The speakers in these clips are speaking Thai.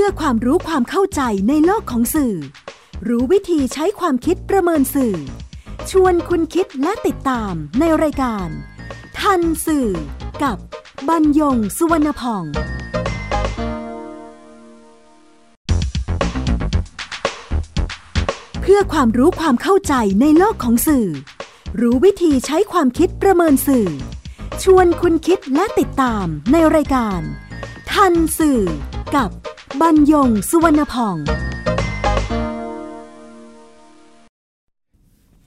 พื่อความรู้ความเข้าใจในโลกของสื่อ รู้วิธีใช้ความคิดประเมินสื่อ ชวนคุณคิดและติดตามในรายการ ทันสื่อ กับบรรยงสุวรรณพองเพื่อความรู้ความเข้าใจในโลกของสื่อ รู้วิธีใช้ความคิดประเมินสื่อ ชวนคุณคิดและติดตามในรายการ ทันสื่อ กับ บรรยงสุวรรณพอง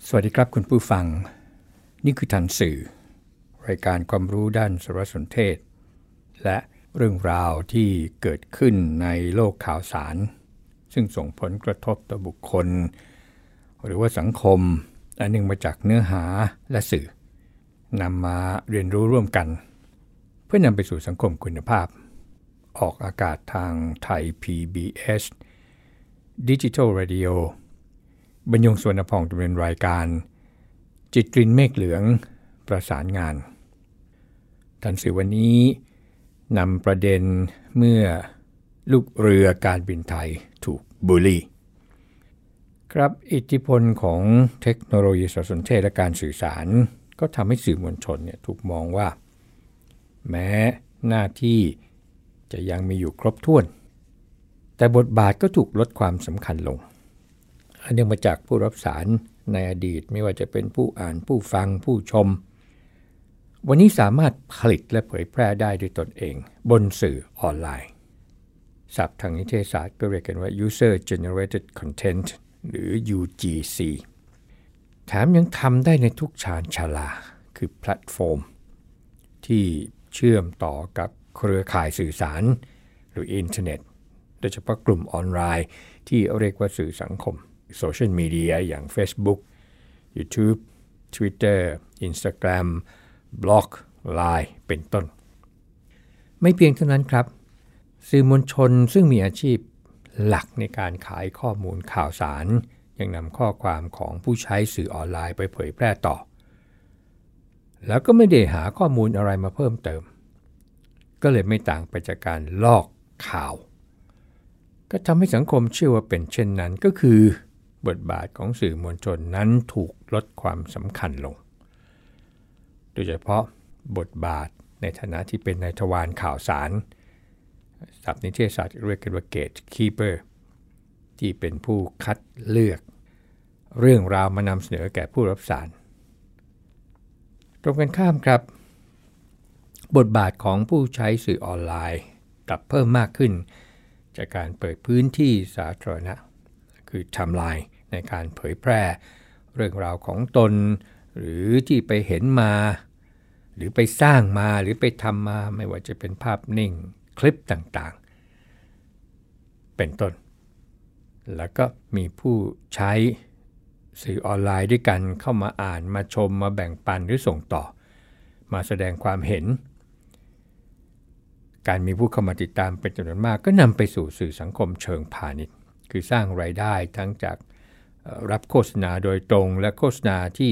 สวัสดีครับคุณผู้ฟัง นี่คือทันสื่อ รายการความรู้ด้านสารสนเทศ และเรื่องราวที่เกิดขึ้นในโลกข่าวสาร ซึ่งส่งผลกระทบต่อบุคคล หรือว่าสังคม อันหนึ่งมาจากเนื้อหาและสื่อนำมาเรียนรู้ร่วมกัน เพื่อนำไปสู่สังคมคุณภาพ ออกอากาศทางไทย PBS Digital Radio บรรยงสวนพองดำเนินรายการ จิตกรินเมฆเหลืองประสานงานทันสื่อวันนี้นำประเด็นเมื่อลูกเรือการบินไทยถูกบูลลี่ ครับอิทธิพลของเทคโนโลยีสารสนเทศและการสื่อสาร ก็ทำให้สื่อมวลชนเนี่ยถูกมองว่า แม้หน้าที่ จะยังมีอยู่ครบถ้วน แต่บทบาทก็ถูกลดความสำคัญลง อันเนื่องมาจากผู้รับสารในอดีตไม่ว่าจะเป็นผู้อ่านผู้ฟังผู้ชม วันนี้สามารถผลิตและเผยแพร่ได้ด้วยตนเอง บนสื่อออนไลน์ ศัพท์ทางนิเทศศาสตร์ก็เรียกกันว่า user generated content หรือ UGC แถมยังทำได้ในทุกชานชาลา คือแพลตฟอร์ม ที่เชื่อมต่อกับ เครือข่ายสื่อสาร หรืออินเทอร์เน็ต โดยเฉพาะกลุ่มออนไลน์ ที่เรียกว่าสื่อสังคมโซเชียลมีเดียอย่าง Facebook YouTube Twitter Instagram บล็อก Line เป็นต้น ไม่เพียงเท่านั้นครับ สื่อมวลชนซึ่งมีอาชีพหลักในการขายข้อมูลข่าวสาร ยังนำข้อความของผู้ใช้สื่อออนไลน์ไปเผยแพร่ต่อ แล้วก็ไม่ได้หาข้อมูลอะไรมาเพิ่มเติม ก็เลยไม่ต่างไปจากการลอกข่าว ก็ทำให้สังคมเชื่อว่าเป็นเช่นนั้นก็คือบทบาทของสื่อมวลชนนั้นถูกลดความสำคัญลง โดยเฉพาะบทบาทในฐานะที่เป็นนายทวารข่าวสารศัพท์นิเทศศาสตร์เรียกกันว่า gatekeeper ที่เป็นผู้คัดเลือก เรื่องราวมานำเสนอแก่ผู้รับสาร ตรงกันข้ามครับ บทบาทของผู้ใช้สื่อออนไลน์กลับเพิ่มมากขึ้น จากการเปิดพื้นที่สาธารณะ คือทำลายในการเผยแพร่ เรื่องราวของตน หรือที่ไปเห็นมา หรือไปสร้างมาหรือไปทำมาไม่ว่าจะเป็นภาพนิ่งคลิปต่างๆ เป็นต้น แล้วก็มีผู้ใช้สื่อออนไลน์ด้วยกันเข้ามาอ่านมาชมมาแบ่งปันหรือส่งต่อ มาแสดงความเห็น การมีผู้เข้ามาติดตามเป็นจำนวนมาก ก็นำไปสู่สื่อสังคมเชิงพาณิชย์ คือสร้างไรายได้ทั้งจากรับโฆษณาโดยตรงและโฆษณาที่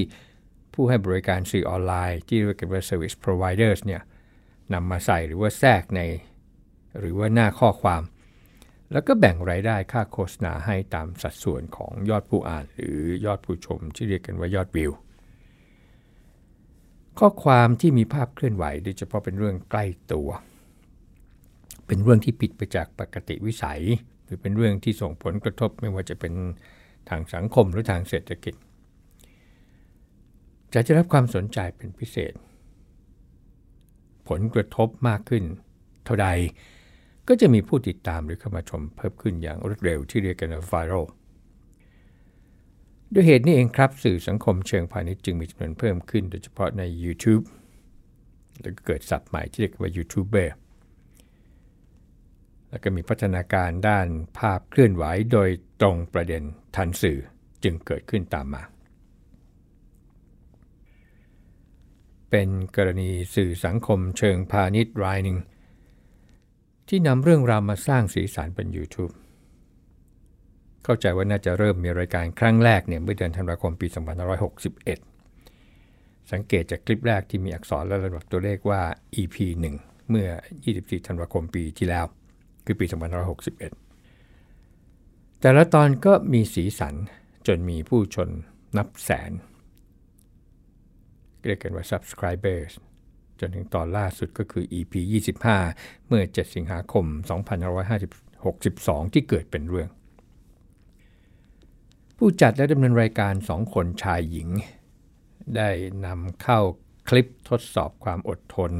ผู้ให้บริการสื่อออนไลน์ ที่เรียกว่า service providers เนี่ยนำมาใส่หรือว่าแทรกใน หรือว่าหน้าข้อความ แล้วก็แบ่งรายได้ค่าโฆษณาให้ตามสัดส่วนของยอดผู้อ่าน หรือยอดผู้ชมที่เรียกกันว่ายอดวิวข้อความที่มีภาพเคลื่อนไหวโดยเฉพาะเป็นเรื่องใกล้ตัว เป็นเรื่องที่ผิดไปจากปกติวิสัย หรือเป็นเรื่องที่ส่งผลกระทบไม่ว่าจะเป็นทางสังคมหรือทางเศรษฐกิจ จะจะรับความสนใจเป็นพิเศษ ผลกระทบมากขึ้น เท่าใดก็จะมีผู้ติดตามหรือเข้ามาชมเพิ่มขึ้นอย่างรวดเร็วที่เรียกกันว่าไวรัลด้วยเหตุนี้เองครับสื่อสังคมเชิงพาณิชย์จึงมีจำนวนเพิ่มขึ้น โดยเฉพาะใน YouTube แล้วก็เกิดศัพท์ใหม่ที่เรียกว่ายูทูบเบอร์ แล้วก็มีพัฒนาการด้านภาพเคลื่อนไหวโดยตรงประเด็นทันสื่อจึงเกิดขึ้นตามมา เป็นกรณีสื่อสังคมเชิงพาณิชย์รายหนึ่ง ที่นำเรื่องราวมาสร้างสีสันบน YouTube เข้าใจว่าน่าจะเริ่มมีรายการครั้งแรกเนี่ยเมื่อเดือนธันวาคมปี 2561 สังเกตจากคลิปแรกที่มีอักษรและระดับตัวเลขว่า EP 1 เมื่อ 24 ธันวาคมปีที่แล้ว คือปี 2561 แต่ละตอนก็มีสีสันจนมีผู้ชนนับแสน เรียกกันว่า subscribers จนถึงตอนล่าสุดก็คือ EP 25 เมื่อ 7 สิงหาคม 2562 ที่เกิดเป็นเรื่อง ผู้จัดและดำเนินรายการสองคนชายหญิง ได้นำเข้าคลิปทดสอบความอดทน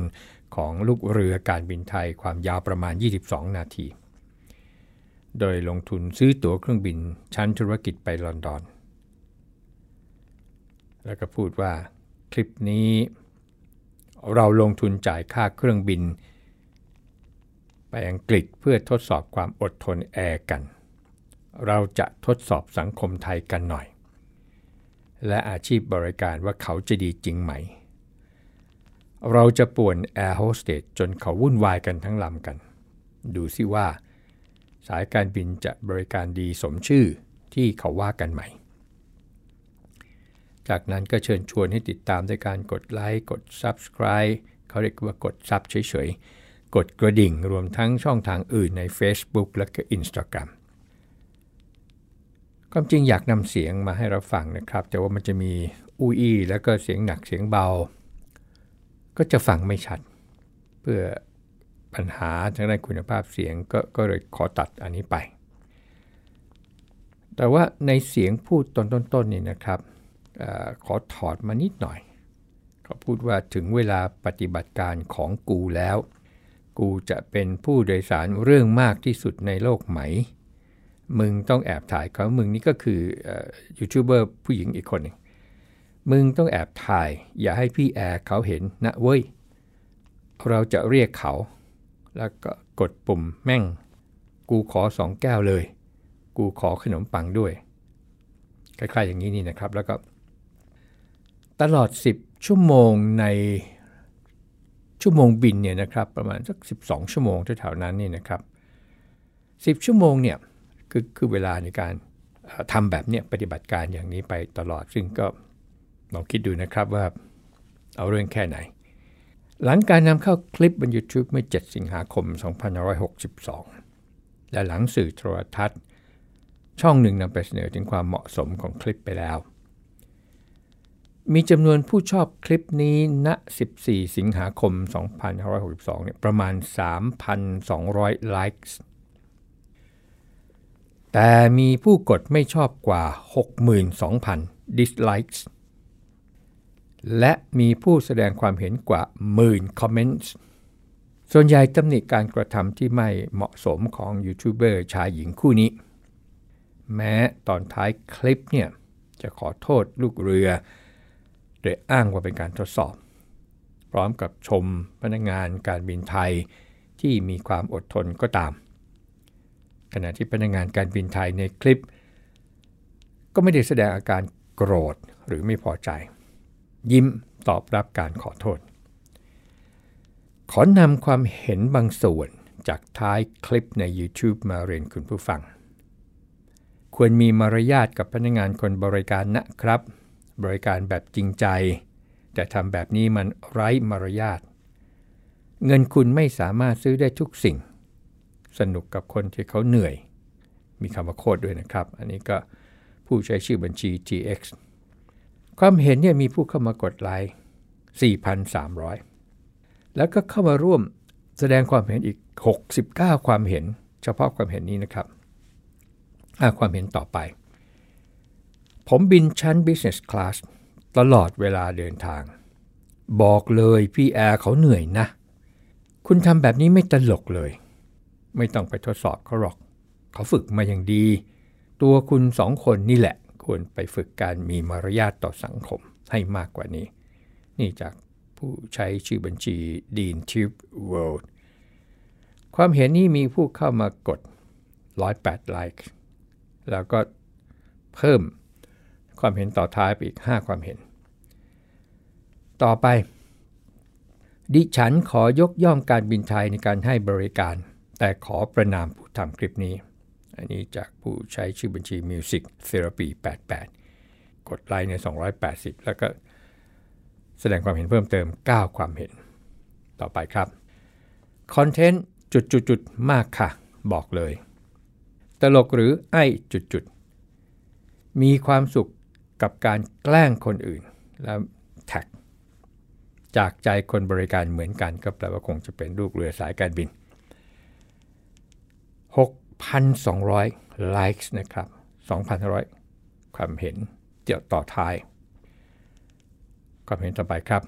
ของลูกเรือการบินไทยความยาวประมาณ 22 นาที โดยลงทุนซื้อตั๋วเครื่องบินชั้นธุรกิจไปลอนดอน แล้วก็พูดว่าคลิปนี้เราลงทุนจ่ายค่าเครื่องบิน ไปอังกฤษเพื่อทดสอบความอดทนแอร์กัน เราจะทดสอบสังคมไทยกันหน่อย และอาชีพบริการว่าเขาจะดีจริงไหม เราจะป่วนแอร์โฮสเตสจนเขาวุ่นวายกันทั้งลำกัน ดูสิว่า สายการบินจะบริการดีสมชื่อที่เขาว่ากันไหมจากนั้นก็เชิญชวนให้ติดตามด้วยการกดไลค์กด Subscribe เขาเรียกว่ากดซับเฉยๆ กดกระดิ่งรวมทั้งช่องทางอื่นใน Facebook และก็ Instagram ความจริงอยากนำเสียงมาให้เราฟังนะครับ แต่ว่ามันจะมีอุ้ยแล้วก็เสียงหนักเสียงเบา ก็จะฟังไม่ชัด เพื่อปัญหาทางด้านคุณภาพเสียงกก็เลยขอตัดอันนี้ไป แต่ว่าในเสียงพูดตอนๆๆนี่นะครับอขอถอดมานิดหน่อยเขาพูดว่าถึงเวลาปฏิบัติการของกูแล้ว กูจะเป็นผู้โดยสารเรื่องมากที่สุดในโลกไหม มึงต้องแอบถ่ายเขามึงนี่ก็คือยูทูบเบอร์ผู้หญิงอีกคนหนึ่ง มึงต้องแอบถ่าย อย่าให้พี่แอร์เขาเห็นนะเว้ย เราจะเรียกเขา แล้วก็กดปุ่มแม่ง กูขอสองแก้วเลย กูขอขนมปังด้วย คล้ายๆอย่างนี้นี่นะครับ แล้วก็ ตลอด 10 ชั่วโมงในชั่วโมงบินเนี่ยนะครับประมาณสัก 12 ชั่วโมงแถวๆนั้นนี่นะครับ 10 ชั่วโมงเนี่ยคือคือเวลาในการทำแบบเนี้ยปฏิบัติการอย่างนี้ไปตลอดซึ่งก็ ลองคิดดูนะครับว่าเอาเรื่องแค่ไหน หลังการนำเข้าคลิปบน YouTube เมื่อ 7 สิงหาคม 2562 และหลังสื่อโทรทัศน์ ช่องหนึ่งนำไปเสนอถึงความเหมาะสมของคลิปไปแล้ว มีจำนวนผู้ชอบคลิปนี้ณ 14 สิงหาคม 2562 เนี่ยประมาณ 3,200 ไลค์แต่มีผู้กดไม่ชอบกว่า 62,000 dislikes และมีผู้แสดงความเห็นกว่าหมื่นคอมเมนต์ส่วนใหญ่ตำหนิการกระทำที่ไม่เหมาะสมของยูทูบเบอร์ชายหญิงคู่นี้ แม้ตอนท้ายคลิปเนี่ยจะขอโทษลูกเรือ โดยอ้างว่าเป็นการทดสอบ พร้อมกับชมพนักงานการบินไทยที่มีความอดทนก็ตาม ขณะที่พนักงานการบินไทยในคลิป ก็ไม่ได้แสดงอาการโกรธหรือไม่พอใจ ยิ้มตอบรับการขอโทษ ขอนำความเห็นบางส่วนจากท้ายคลิปใน YouTube มาเรียนคุณผู้ฟัง ควรมีมารยาทกับพนักงานคนบริการนะครับ บริการแบบจริงใจ แต่ทำแบบนี้มันไร้มารยาท เงินคุณไม่สามารถซื้อได้ทุกสิ่ง สนุกกับคนที่เขาเหนื่อย มีคำว่าโคดด้วยนะครับ อันนี้ก็ผู้ใช้ชื่อบัญชี TX ความเห็นเนี่ยมีผู้เข้ามากดไลค์ 4,300 แล้วก็เข้ามาร่วมแสดงความเห็นอีก 69 ความเห็น เฉพาะความเห็นนี้นะครับความเห็นต่อไป ผมบินชั้น Business Class ตลอดเวลาเดินทาง บอกเลยพี่แอร์เขาเหนื่อยนะ คุณทำแบบนี้ไม่ตลกเลย ไม่ต้องไปทดสอบเขาหรอก เขาฝึกมาอย่างดี ตัวคุณสองคนนี่แหละ ควรไปฝึกการมีมารยาทต่อสังคมให้มากกว่านี้ นี่จากผู้ใช้ชื่อบัญชี Dean Tube World ความเห็นนี้มีผู้เข้ามากด 108 ไลค์ แล้วก็เพิ่มความเห็นต่อท้ายไปอีก 5 ความเห็น ต่อไป ดิฉันขอยกย่องการบินไทยในการให้บริการ แต่ขอประนามผู้ทำคลิปนี้ อันนี้จากผู้ใช้ชื่อบัญชี Music Therapy 88 กดไลค์ใน 280 แล้วก็แสดงความเห็นเพิ่มเติม 9 ความเห็น ต่อไปครับคอนเทนต์จุดๆมากค่ะ บอกเลย ตลกหรือไอ้จุดๆมีความสุขกับการแกล้งคนอื่น แล้วแท็ก จากใจคนบริการเหมือนกันก็แปลว่าคงจะเป็นลูกเรือสายการบิน 6,200 likes นะครับ2,500 ความเห็นเดียวต่อท้าย ความเห็นต่อไปครับ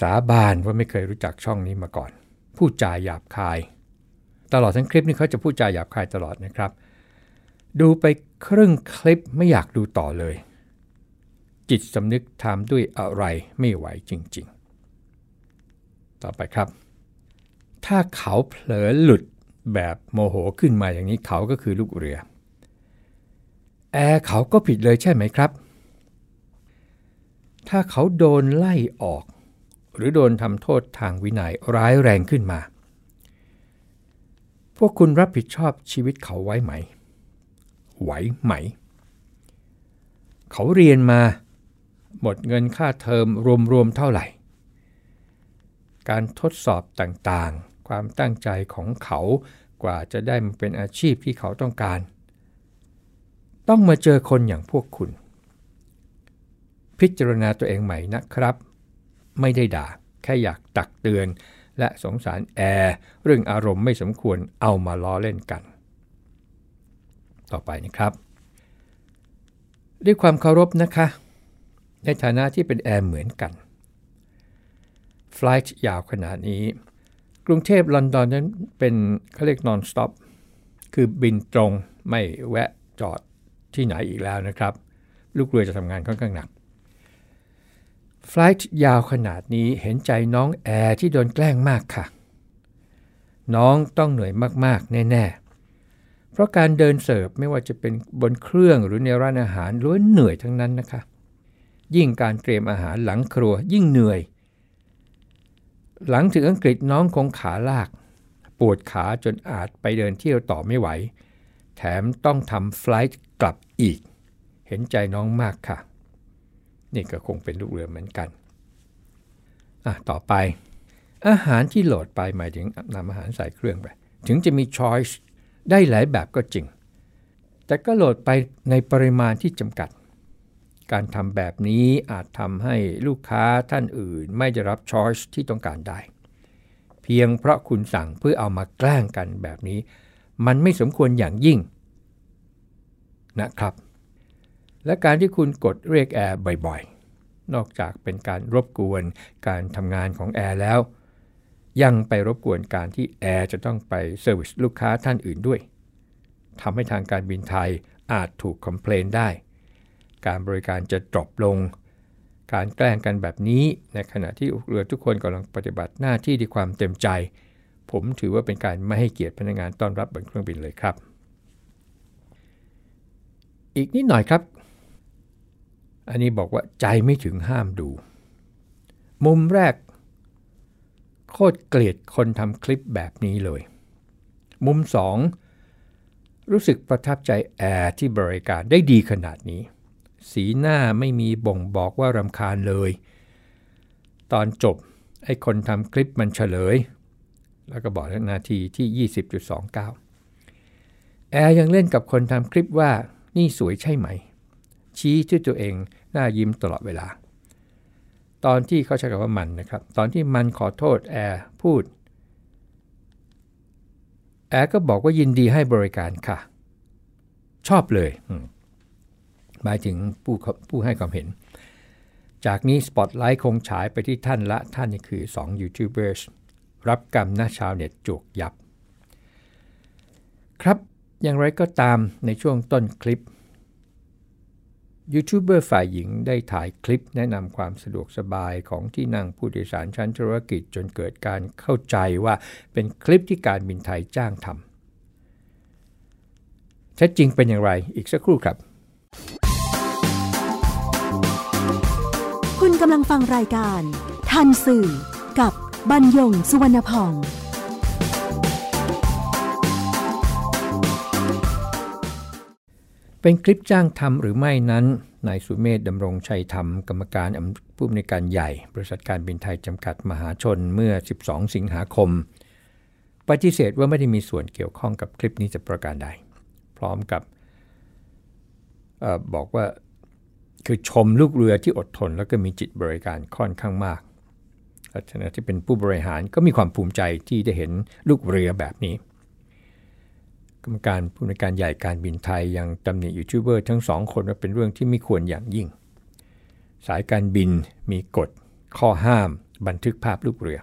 สาบานว่าไม่เคยรู้จักช่องนี้มาก่อน พูดจาหยาบคาย ตลอดทั้งคลิปนี้เขาจะพูดจาหยาบคายตลอดนะครับ ดูไปครึ่งคลิปไม่อยากดูต่อเลย จิตสำนึกทำด้วยอะไรไม่ไหวจริง ๆ ต่อไปครับ ถ้าเขาเผลอหลุด แบบโมโหขึ้นมาอย่างนี้เขาก็คือลูกเรือ แอร์เขาก็ผิดเลยใช่ไหมครับ ถ้าเขาโดนไล่ออก หรือโดนทำโทษทางวินัยร้ายแรงขึ้นมา พวกคุณรับผิดชอบชีวิตเขาไว้ไหม ไหวไหม เขาเรียนมา หมดเงินค่าเทอมรวมๆเท่าไหร่ การทดสอบต่างๆ ความตั้งใจของเขากว่าจะได้มาเป็นอาชีพที่เขาต้องการ ต้องมาเจอคนอย่างพวกคุณ พิจารณาตัวเองใหม่นะครับ ไม่ได้ด่า แค่อยากตักเตือน และสงสารแอร์เรื่องอารมณ์ไม่สมควรเอามาล้อเล่นกัน ต่อไปนะครับ ด้วยความเคารพนะคะ ในฐานะที่เป็นแอร์เหมือนกัน ไฟล์ยาวขนาดนี้ กรุงเทพลอนดอนนั้นเป็นเขาเรียก non stop คือบินตรงไม่แวะจอดที่ไหนอีกแล้วนะครับ ลูกเรือจะทำงานค่อนข้างหนักฟล์ยาวขนาดนี้เห็นใจน้องแอร์ที่โดนแกล้งมากค่ะ น้องต้องเหนื่อยมากๆ แน่ ๆ เพราะการเดินเสิร์ฟไม่ว่าจะเป็นบนเครื่องหรือในร้านอาหารล้วนเหนื่อยทั้งนั้นนะคะ ยิ่งการเตรียมอาหารหลังครัวยิ่งเหนื่อย หลังถึงอังกฤษน้องคงขาลาก ปวดขาจนอาจไปเดินเที่ยวต่อไม่ไหว แถมต้องทำไฟล์กลับอีก เห็นใจน้องมากค่ะ นี่ก็คงเป็นลูกเรือเหมือนกันอะต่อไป อาหารที่โหลดไปหมายถึงนำอาหารใส่เครื่องไป ถึงจะมีช้อยส์ได้หลายแบบก็จริง แต่ก็โหลดไปในปริมาณที่จำกัด การทำแบบนี้อาจทำให้ลูกค้าท่านอื่นไม่ได้รับช้อยส์ที่ต้องการได้ เพียงเพราะคุณสั่งเพื่อเอามาแกล้งกันแบบนี้ มันไม่สมควรอย่างยิ่งนะครับ และการที่คุณกดเรียกแอร์บ่อยๆ นอกจากเป็นการรบกวนการทำงานของแอร์แล้ว ยังไปรบกวนการที่แอร์จะต้องไป service ลูกค้าท่านอื่นด้วยทำให้ทางการบินไทยอาจถูก complain ได้ การบริการจะ drop ลง การแกล้งกันแบบนี้ ในขณะที่ลูกเรือทุกคนกำลังปฏิบัติหน้าที่ด้วยความเต็มใจ ผมถือว่าเป็นการไม่ให้เกียรติพนักงานต้อนรับบนเครื่องบินเลยครับ อีกนิดหน่อยครับ อันนี้บอกว่าใจไม่ถึงห้ามดู มุมแรก โคตรเกลียดคนทำคลิปแบบนี้เลย มุมสองรู้สึกประทับใจแอร์ที่บริการได้ดีขนาดนี้ สีหน้าไม่มีบ่งบอกว่ารำคาญเลย ตอนจบไอ้คนทำคลิปมันเฉลย แล้วก็บอกนาทีที่ 20.29 แอร์ยังเล่นกับคนทำคลิปว่านี่สวยใช่ไหม ชี้ที่ตัวเองหน้ายิ้มตลอดเวลา ตอนที่เขาใช้คำว่ามันนะครับ ตอนที่มันขอโทษแอร์พูด แอร์ก็บอกว่ายินดีให้บริการค่ะ ชอบเลย หมายถึงผู้ผู้ให้ความเห็น จากนี้สปอตไลท์คงฉายไปที่ท่านละท่านนี่คือ2ยูทูบเบอร์รับกรรมนะชาวเน็ตจวกยับ ครับอย่างไรก็ตามในช่วงต้นคลิปยูทูบเบอร์ฝ่ายหญิงได้ถ่ายคลิปแนะนำความสะดวกสบายของที่นั่งผู้โดยสารชั้นธุรกิจจนเกิดการเข้าใจว่าเป็นคลิปที่การบินไทยจ้างทำแท้จริงเป็นอย่างไรอีกสักครู่ครับ ณกำลังฟังรายการ ทันสื่อ กับบรรยงสุวรรณพอง เป็นคลิปจ้างทำหรือไม่นั้น นายสุเมธดำรงชัยธรรม กรรมการผู้อำนวยการใหญ่ บริษัทการบินไทยจำกัดมหาชนเมื่อ 12 สิงหาคม ปฏิเสธว่าไม่ได้มีส่วนเกี่ยวข้องกับคลิปนี้จะประการใด พร้อมกับออบอกว่า คือชมลูกเรือที่อดทน แล้วก็มีจิตบริการค่อนข้างมากลักษณะที่เป็นผู้บริหารก็มีความภูมิใจที่ได้เห็นลูกเรือแบบนี้ กรรมการผู้ในการใหญ่การบินไทยยังตำหนิยูทูบเบอร์ทั้งสองคนว่าเป็นเรื่องที่ไม่ควรอย่างยิ่ง สายการบินมีกฎ ข้อห้าม บันทึกภาพลูกเรือ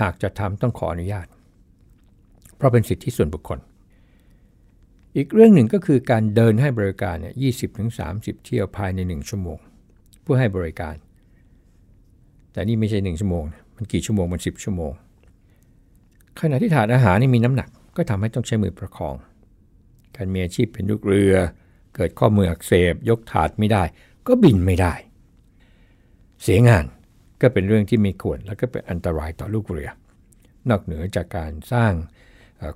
หากจะทำต้องขออนุญาต เพราะเป็นสิทธิส่วนบุคคล อีกเรื่องหนึ่งก็คือการเดินให้บริการเนี่ย20-30เที่ยวภายใน 1 ชั่วโมง เพื่อให้บริการ แต่นี่ไม่ใช่ 1 ชั่วโมง มันกี่ชั่วโมง มัน 10 ชั่วโมง ขณะที่ถาดอาหารนี่มีน้ำหนักก็ทำให้ต้องใช้มือประคอง การมีอาชีพเป็นลูกเรือ เกิดข้อมืออักเสบ ยกถาดไม่ได้ ก็บินไม่ได้ เสียงานก็เป็นเรื่องที่ไม่ควรแล้วก็เป็นอันตรายต่อลูกเรือ นอกเหนือจากการสร้าง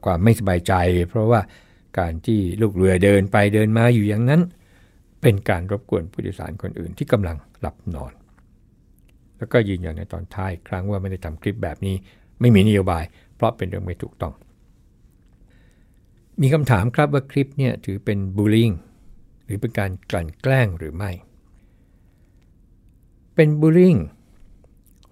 ความไม่สบายใจ เพราะว่า การที่ลูกเรือเดินไปเดินมาอยู่อย่างนั้น เป็นการรบกวนผู้โดยสารคนอื่นที่กำลังหลับนอน แล้วก็ยืนยันในตอนท้ายครั้งว่าไม่ได้ทำคลิปแบบนี้ ไม่มีนโยบาย เพราะเป็นเรื่องไม่ถูกต้อง มีคำถามครับว่าคลิปเนี่ยถือเป็นบูลลิงหรือเป็นการกลั่นแกล้งหรือไม่ เป็นบูลลิง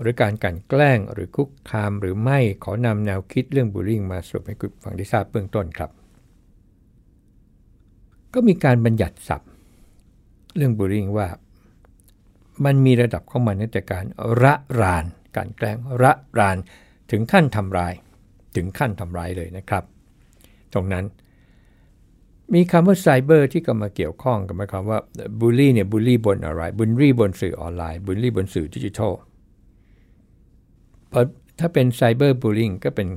หรือการกันแกล้งหรือคุกคามหรือไม่ขอนำแนวคิดเรื่องบูลลิงมาสรุปให้คุณฟังได้ทราบเบื้องต้นครับ ก็มีการบัญญัติศัพท์ เรื่องบูลลิงว่า มันมีระดับของมันตั้งแต่การระราน การแกล้งระรานถึงขั้นทำร้าย ถึงขั้นทำร้ายเลยนะครับ ตรงนั้น มีคำว่าไซเบอร์ที่ก็มาเกี่ยวข้องกับหมายความว่าบูลลี่เนี่ยบูลลี่บนอะไรบูลลี่บนสื่อออนไลน์บูลลี่บนสื่อดิจิทัลพราะถ้าเป็นไซเบอร์บูลลิงก็เป็น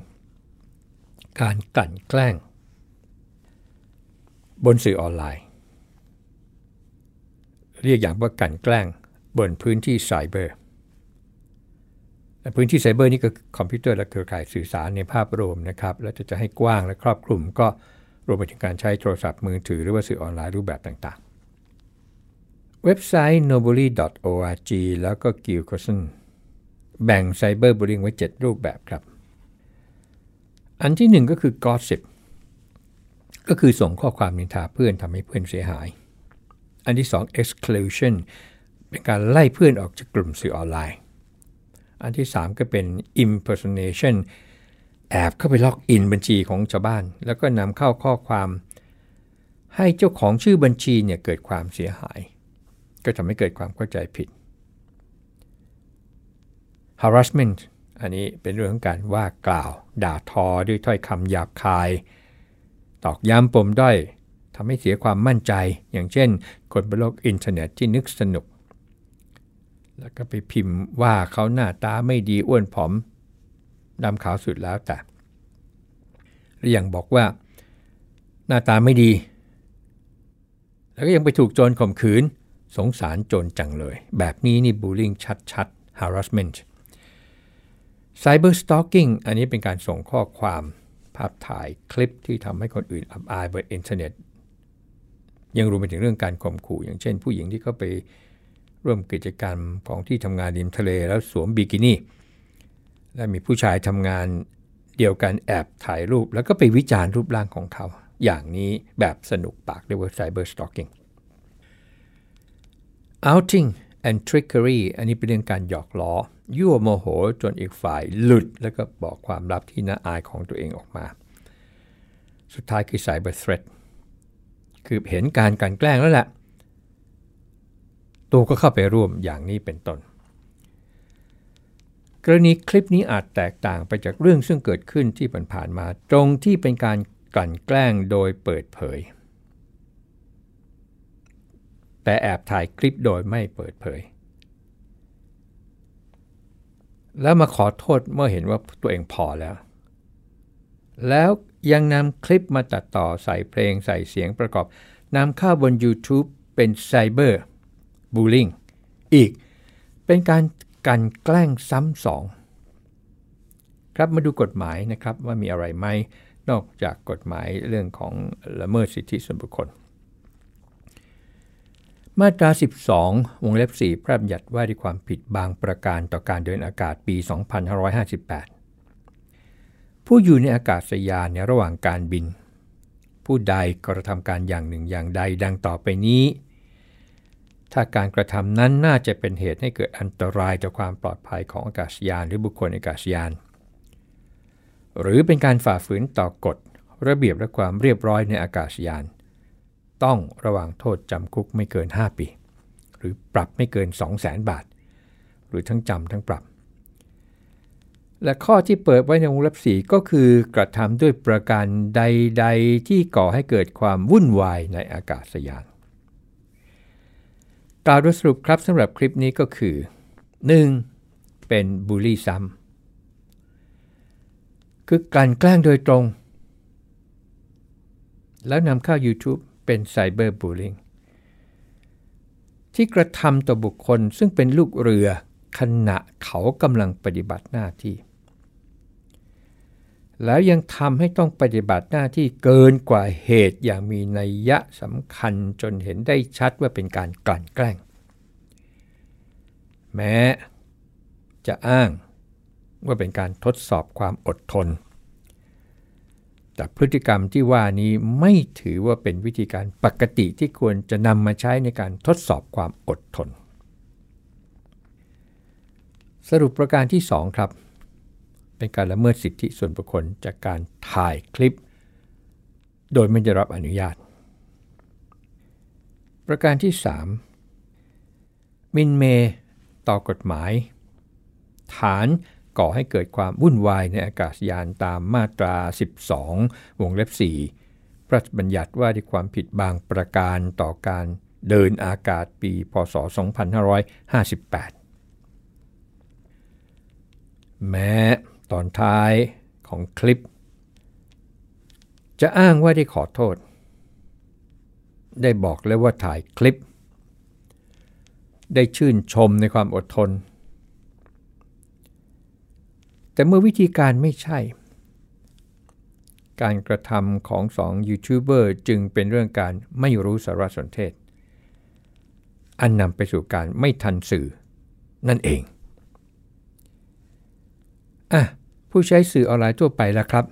การกลั่นแกล้ง บนสื่อออนไลน์ เรียกอย่างว่ากลั่นแกล้งบนพื้นที่ไซเบอร์พื้นที่ไซเบอร์นี่ก็คอมพิวเตอร์และเครือข่ายสื่อสารในภาพรวมนะครับ แล้วจะให้กว้างและครอบคลุมก็รวมไปถึงการใช้โทรศัพท์มือถือหรือว่าสื่อออนไลน์รูปแบบต่างๆ เว็บไซต์ nobly.org แล้วก็ g i l c o s o n แบ่งไซเบอร์บูลลิงไว้ 7 รูปแบบครับ อันที่ 1 ก็คือ gossip ก็คือส่งข้อความนินทาเพื่อนทำให้เพื่อนเสียหาย อันที่ 2 exclusion เป็นการไล่เพื่อนออกจากกลุ่มสื่อออนไลน์ อันที่ 3 ก็เป็น impersonation แอบเข้าไปล็อกอินบัญชีของชาวบ้าน แล้วก็นำเข้าข้อความ ให้เจ้าของชื่อบัญชีเนี่ยเกิดความเสียหาย ก็ทำให้เกิดความเข้าใจผิด harassment อันนี้เป็นเรื่องของการว่ากล่าว ด่าทอด้วยถ้อยคำหยาบคาย ตอกย้ำปมด้อยทำให้เสียความมั่นใจ อย่างเช่น คนบนโลกอินเทอร์เน็ตที่นึกสนุก แล้วก็ไปพิมพ์ว่าเขาหน้าตาไม่ดีอ้วนผอมดำขาวสุดแล้วแต่หรืออย่างบอกว่า หน้าตาไม่ดี แล้วก็ยังไปถูกโจรข่มขืน สงสารโจรจังเลย แบบนี้นี่บูลลิงชัดๆ harassment Cyber Stalking อันนี้เป็นการส่งข้อความ ภาพถ่ายคลิปที่ทำให้คนอื่นอับอายบนอินเทอร์เน็ต ยังรวมไปถึงเรื่องการข่มขู่ อย่างเช่น ผู้หญิงที่เข้าไปร่วมกิจกรรมของที่ทำงานริมทะเลแล้วสวมบิกินี่ และมีผู้ชายทำงานเดียวกันแอบถ่ายรูป แล้วก็ไปวิจารณ์รูปร่างของเขา อย่างนี้แบบสนุกปากเรียกว่า Cyber Stalking outing and trickery อันนี้เป็นเรื่องการหยอกล้อ ยั่วโมโหจนอีกฝ่ายหลุด แล้วก็บอกความลับที่น่าอายของตัวเองออกมา สุดท้ายคือ cyber threat คือเห็นการการแกล้งแล้วแหละ ตัวก็เข้าไปร่วมอย่างนี้เป็นต้น กรณีคลิปนี้อาจแตกต่างไปจากเรื่องซึ่งเกิดขึ้นที่ผ่านมา ตรงที่เป็นการกลั่นแกล้งโดยเปิดเผย แต่แอบถ่ายคลิปโดยไม่เปิดเผย แล้วมาขอโทษเมื่อเห็นว่าตัวเองพอแล้ว แล้วยังนำคลิปมาตัดต่อใส่เพลงใส่เสียงประกอบนำเข้าบน YouTube เป็นไซเบอร์บูลลิงอีกเป็นการกันแกล้งซ้ำสองครับมาดูกฎหมายนะครับว่ามีอะไรไหมนอกจากกฎหมายเรื่องของละเมิดสิทธิส่วนบุคคล มาตรา 12 วงเล็บ 4 พระบัญญัติว่าด้วยความผิดบางประการต่อการเดินอากาศปี 2558 ผู้อยู่ในอากาศยานในระหว่างการบิน ผู้ใดกระทำการอย่างหนึ่งอย่างใดดังต่อไปนี้ ถ้าการกระทำนั้นน่าจะเป็นเหตุให้เกิดอันตรายต่อความปลอดภัยของอากาศยานหรือบุคคลในอากาศยาน หรือเป็นการฝ่าฝืนต่อกฎระเบียบและความเรียบร้อยในอากาศยาน ต้องระวังโทษจำคุกไม่เกิน 5 ปี หรือปรับไม่เกิน 2 0 0 0 0 0 บาท หรือทั้งจำทั้งปรับ และข้อที่เปิดไว้ในวงเล็บสีก็คือกระทำด้วยประการใด ๆ ที่ก่อให้เกิดความวุ่นวายในอากาศยานกล่าวโดยสรุปครับสำหรับคลิปนี้ก็คือ 1. เป็นบูลลี่ซ้ำคือการแกล้งโดยตรง แล้วนำเข้า YouTube เป็นไซเบอร์บูลลิงที่กระทำต่อบุคคลซึ่งเป็นลูกเรือขณะเขากำลังปฏิบัติหน้าที่ แล้วยังทำให้ต้องปฏิบัติหน้าที่เกินกว่าเหตุอย่างมีนัยยะสำคัญจนเห็นได้ชัดว่าเป็นการกลั่นแกล้ง แม้จะอ้างว่าเป็นการทดสอบความอดทน แต่พฤติกรรมที่ว่านี้ไม่ถือว่าเป็นวิธีการปกติที่ควรจะนำมาใช้ในการทดสอบความอดทน สรุปประการที่ 2 ครับ เป็นการละเมิดสิทธิส่วนบุคคลจากการถ่ายคลิป โดยไม่ได้รับอนุญาต ประการที่ 3 มินเมต่อกฎหมาย ฐาน ก่อให้เกิดความวุ่นวายในอากาศยานตามมาตรา 12 วงเล็บ 4 พระราชบัญญัติว่าด้วยความผิดบางประการต่อการเดินอากาศปี พศ 2558 แม้ตอนท้ายของคลิป จะอ้างว่าได้ขอโทษ ได้บอกแล้วว่าถ่ายคลิป ได้ชื่นชมในความอดทน แต่เมื่อวิธีการไม่ใช่ การกระทำของสองยูทูบเบอร์จึงเป็นเรื่องการไม่รู้สารสนเทศ อันนำไปสู่การไม่ทันสื่อนั่นเองอะผู้ใช้สื่อออนไลน์ทั่วไปแล้วครับ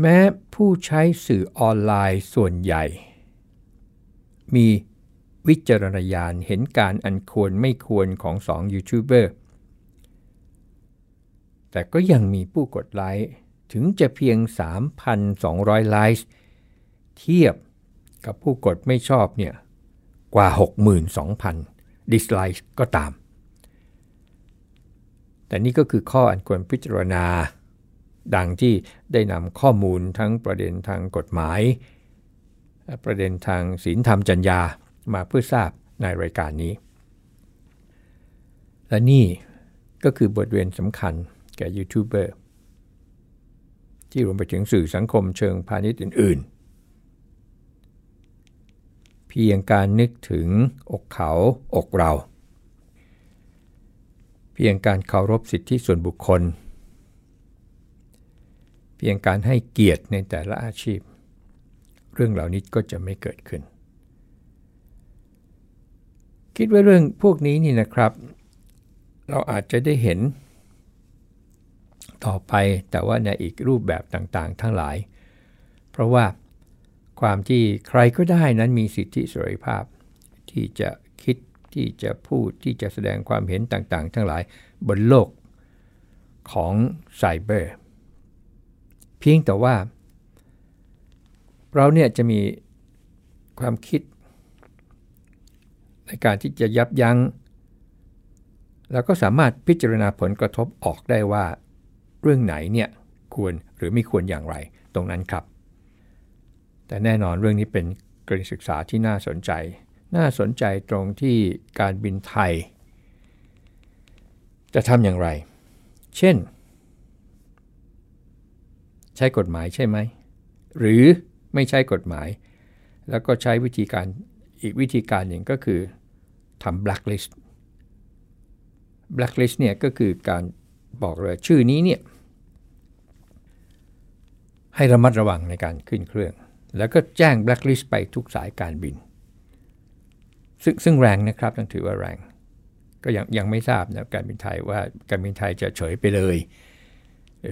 แม้ผู้ใช้สื่อออนไลน์ส่วนใหญ่ มีวิจารณญาณเห็นการอันควรไม่ควรของสองยูทูบเบอร์ แต่ก็ยังมีผู้กดไลค์ถึงจะเพียง 3,200 ไลค์เทียบกับผู้กดไม่ชอบเนี่ยกว่า 62,000 ดิสไลค์ก็ตาม แต่นี่ก็คือข้ออันควรพิจารณา ดังที่ได้นำข้อมูลทั้งประเด็นทางกฎหมาย ประเด็นทางศีลธรรมจัญญามาเพื่อทราบในรายการนี้ และนี่ก็คือบทเรียนสำคัญ แก่ยูทูบเบอร์ที่รวมไปถึงสื่อสังคมเชิงพาณิชย์อื่น ๆ เพียงการนึกถึงอกเขาอกเรา เพียงการเคารพสิทธิส่วนบุคคล เพียงการให้เกียรติในแต่ละอาชีพ เรื่องเหล่านี้ก็จะไม่เกิดขึ้น คิดว่าเรื่องพวกนี้นี่นะครับ เราอาจจะได้เห็น ต่อไป แต่ว่าในอีกรูปแบบต่างๆ ทั้งหลาย เพราะว่าความที่ใครก็ได้นั้นมีสิทธิเสรีภาพ ที่จะคิดที่จะพูดที่จะแสดงความเห็นต่างๆ ทั้งหลายบนโลกของไซเบอร์เพียงแต่ว่า เราเนี่ยจะมีความคิด ในการที่จะยับยัง้ง แล้วก็สามารถพิจารณาผลกระทบออกได้ว่า เรื่องไหนเนี่ยควรหรือไม่ควรอย่างไรตรงนั้นครับ แต่แน่นอนเรื่องนี้เป็นกรณีศึกษาที่น่าสนใจ น่าสนใจตรงที่การบินไทย จะทำอย่างไร เช่น ใช้กฎหมายใช่ไหม หรือไม่ใช้กฎหมาย แล้วก็ใช้วิธีการอีกวิธีการหนึ่งก็คือทำ blacklist blacklist เนี่ยก็คือการ บอกเลยชื่อนี้เนี่ยให้ระมัดระวังในการขึ้นเครื่อง แล้วก็แจ้งแบล็คลิสต์ไปทุกสายการบิน ซึ่งซึ่งแรงนะครับต้องถือว่าแรง ก็ยังยังไม่ทราบนะการบินไทยว่าการบินไทยจะเฉยไปเลย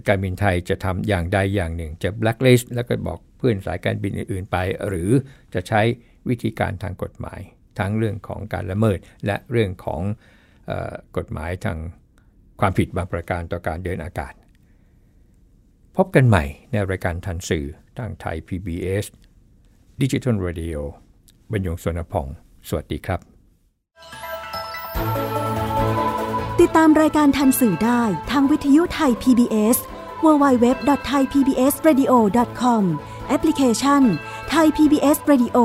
การบินไทยจะทำอย่างใดอย่างหนึ่ง จะ blacklist แล้วก็บอกเพื่อนสายการบินอื่นๆไป หรือจะใช้วิธีการทางกฎหมาย ทั้งเรื่องของการละเมิด และเรื่องของออกฎหมายทาง ความผิดบางประการต่อการเดินอากาศ พบกันใหม่ในรายการทันสื่อทางไทย PBS Digital Radio บรรยงสวนพอง สวัสดีครับ ติดตามรายการทันสื่อได้ทางวิทยุไทย PBS www.thaipbsradio.com แอปพลิเคชัน Thai PBS Radio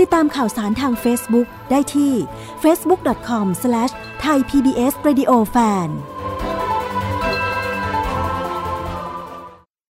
ติดตามข่าวสารทาง Facebook ได้ที่ facebook.com/thaipbsradiofan